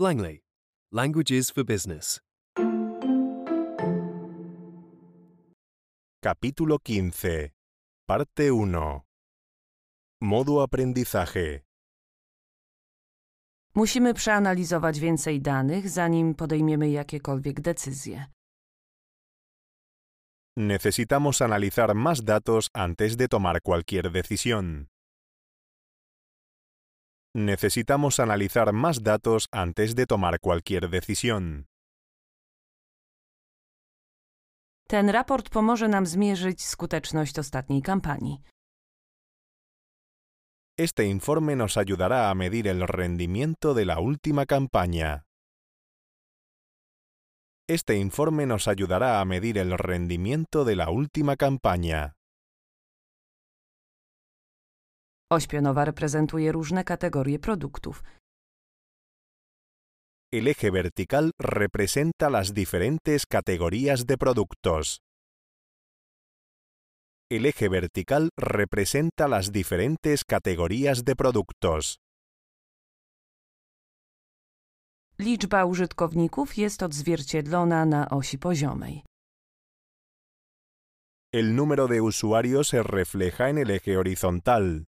Langley. Languages for Business. Capítulo 15. Parte 1. Modo aprendizaje. Musimy przeanalizować więcej danych, zanim podejmiemy jakiekolwiek decyzje. Necesitamos analizar más datos antes de tomar cualquier decisión. Necesitamos analizar más datos antes de tomar cualquier decisión. Ten raport pomoże nam zmierzyć skuteczność ostatniej kampanii. Este informe nos ayudará a medir el rendimiento de la última campaña. Este informe nos ayudará a medir el rendimiento de la última campaña. Oś pionowa reprezentuje różne kategorie produktów. El eje vertical representa las diferentes categorías de productos. El eje vertical representa las diferentes categorías de productos. Liczba użytkowników jest odzwierciedlona na osi poziomej. El número de usuarios se refleja en el eje horizontal.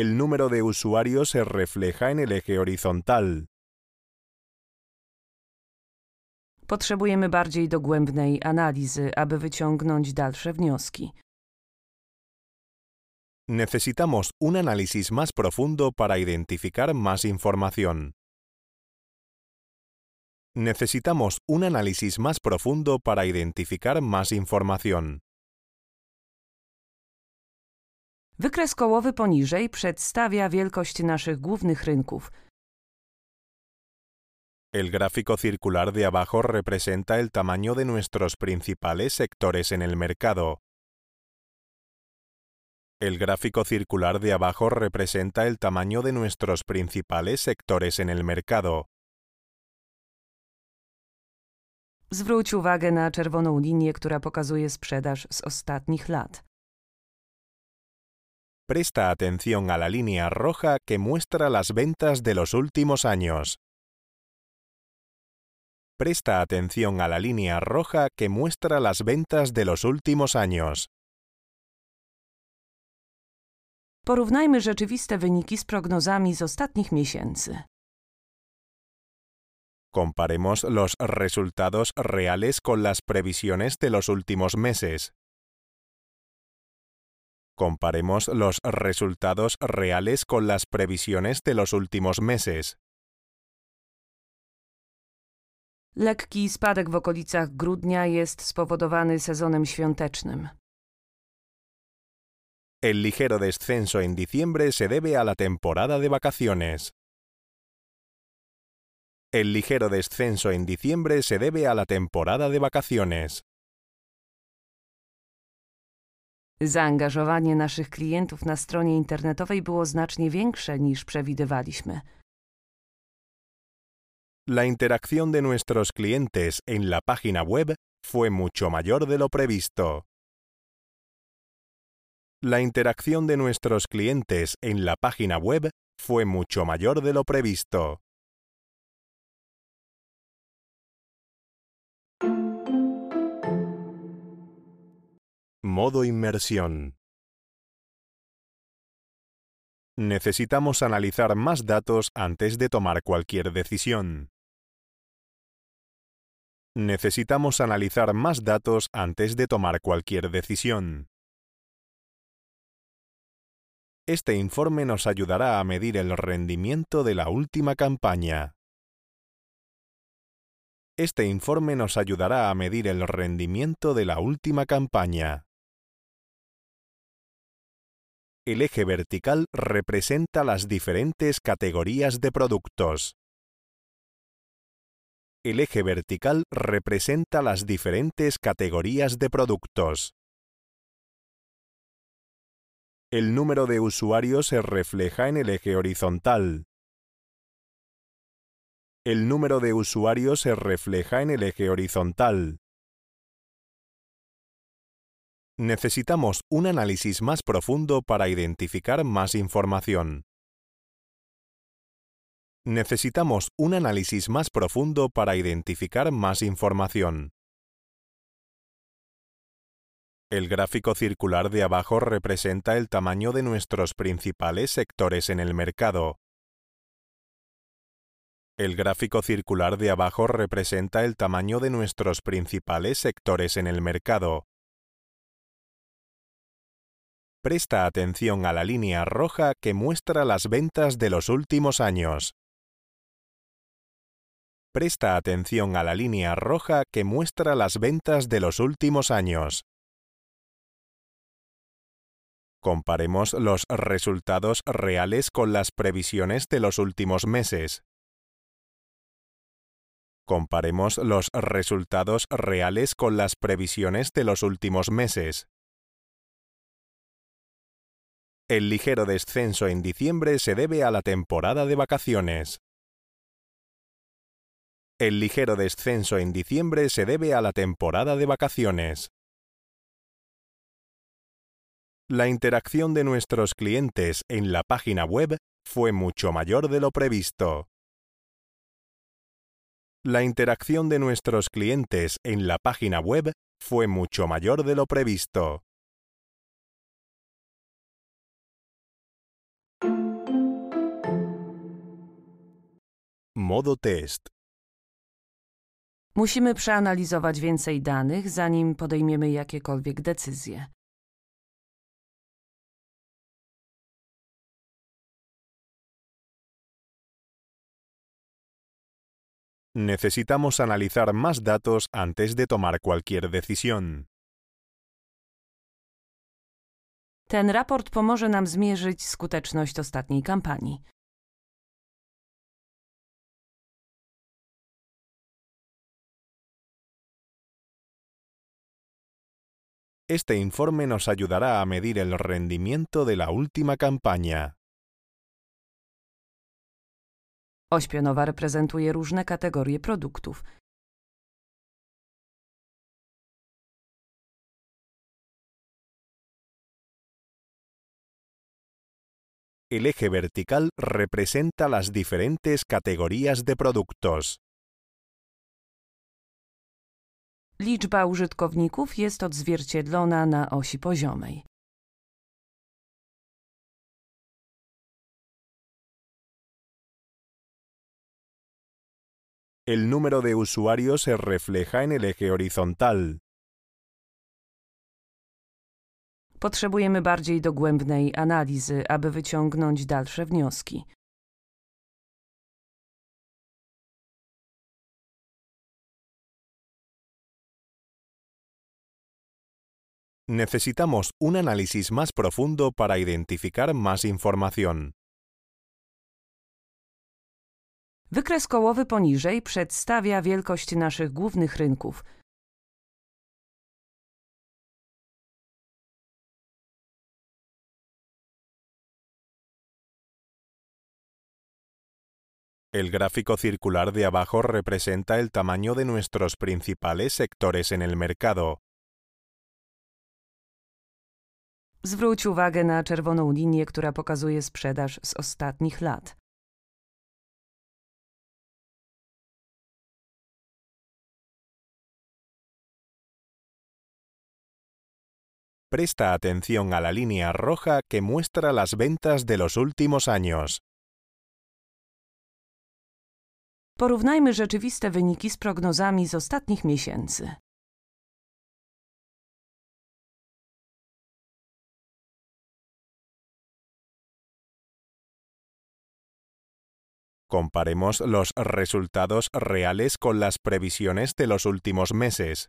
El número de usuarios se refleja en el eje horizontal. Potrzebujemy bardziej dogłębnej analizy, aby wyciągnąć dalsze wnioski. Necesitamos un análisis más profundo para identificar más información. Necesitamos un análisis más profundo para identificar más información. Wykres kołowy poniżej przedstawia wielkość naszych głównych rynków. El gráfico circular de abajo representa el tamaño de nuestros principales sectores en el mercado. El gráfico circular de abajo representa el tamaño de nuestros principales sectores en el mercado. Zwróć uwagę na czerwoną linię, która pokazuje sprzedaż z ostatnich lat. Presta atención a la línea roja que muestra las ventas de los últimos años. Presta atención a la línea roja que muestra las ventas de los últimos años. Porównajmy rzeczywiste wyniki z prognozami z ostatnich miesięcy. Comparemos los resultados reales con las previsiones de los últimos meses. Comparemos los resultados reales con las previsiones de los últimos meses. Lekki spadek w okolicach grudnia jest spowodowany sezonem świątecznym. El ligero descenso en diciembre se debe a la temporada de vacaciones. El ligero descenso en diciembre se debe a la temporada de vacaciones. Zaangażowanie naszych klientów na stronie internetowej było znacznie większe niż przewidywaliśmy. La interacción de nuestros clientes en la página web fue mucho mayor de lo previsto. La interacción de nuestros clientes en la página web fue mucho mayor de lo previsto. Modo inmersión. Necesitamos analizar más datos antes de tomar cualquier decisión. Necesitamos analizar más datos antes de tomar cualquier decisión. Este informe nos ayudará a medir el rendimiento de la última campaña. Este informe nos ayudará a medir el rendimiento de la última campaña. El eje vertical representa las diferentes categorías de productos. El eje vertical representa las diferentes categorías de productos. El número de usuarios se refleja en el eje horizontal. El número de usuarios se refleja en el eje horizontal. Necesitamos un análisis más profundo para identificar más información. Necesitamos un análisis más profundo para identificar más información. El gráfico circular de abajo representa el tamaño de nuestros principales sectores en el mercado. El gráfico circular de abajo representa el tamaño de nuestros principales sectores en el mercado. Presta atención a la línea roja que muestra las ventas de los últimos años. Presta atención a la línea roja que muestra las ventas de los últimos años. Comparemos los resultados reales con las previsiones de los últimos meses. Comparemos los resultados reales con las previsiones de los últimos meses. El ligero descenso en diciembre se debe a la temporada de vacaciones. El ligero descenso en diciembre se debe a la temporada de vacaciones. La interacción de nuestros clientes en la página web fue mucho mayor de lo previsto. La interacción de nuestros clientes en la página web fue mucho mayor de lo previsto. Modo test. Musimy przeanalizować więcej danych, zanim podejmiemy jakiekolwiek decyzje. Necesitamos analizar más datos antes de tomar cualquier decisión. Ten raport pomoże nam zmierzyć skuteczność ostatniej kampanii. Este informe nos ayudará a medir el rendimiento de la última campaña. Oś pionowa reprezentuje różne kategorie produktów. El eje vertical representa las diferentes categorías de productos. Liczba użytkowników jest odzwierciedlona na osi poziomej. El número de usuarios se refleja en el eje horizontal. Potrzebujemy bardziej dogłębnej analizy, aby wyciągnąć dalsze wnioski. Necesitamos un análisis más profundo para identificar más información. Wykres kołowy poniżej przedstawia wielkość naszych głównych rynków. El gráfico circular de abajo representa el tamaño de nuestros principales sectores en el mercado. Zwróć uwagę na czerwoną linię, która pokazuje sprzedaż z ostatnich lat. Presta atención a la línea roja que muestra las ventas de los últimos años. Porównajmy rzeczywiste wyniki z prognozami z ostatnich miesięcy. Comparemos los resultados reales con las previsiones de los últimos meses.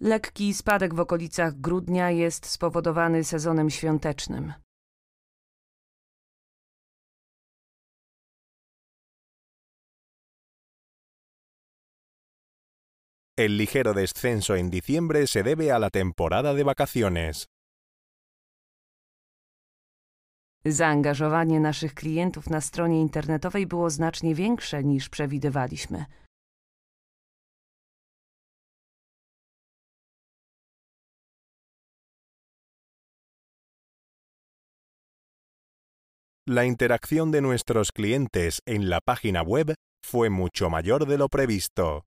Lekki spadek w okolicach grudnia jest spowodowany sezonem świątecznym. El ligero descenso en diciembre se debe a la temporada de vacaciones. Zaangażowanie naszych klientów na stronie internetowej było znacznie większe niż przewidywaliśmy. La interacción de nuestros clientes en la página web fue mucho mayor de lo previsto.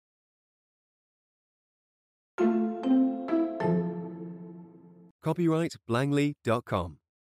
Copyright Langley.com.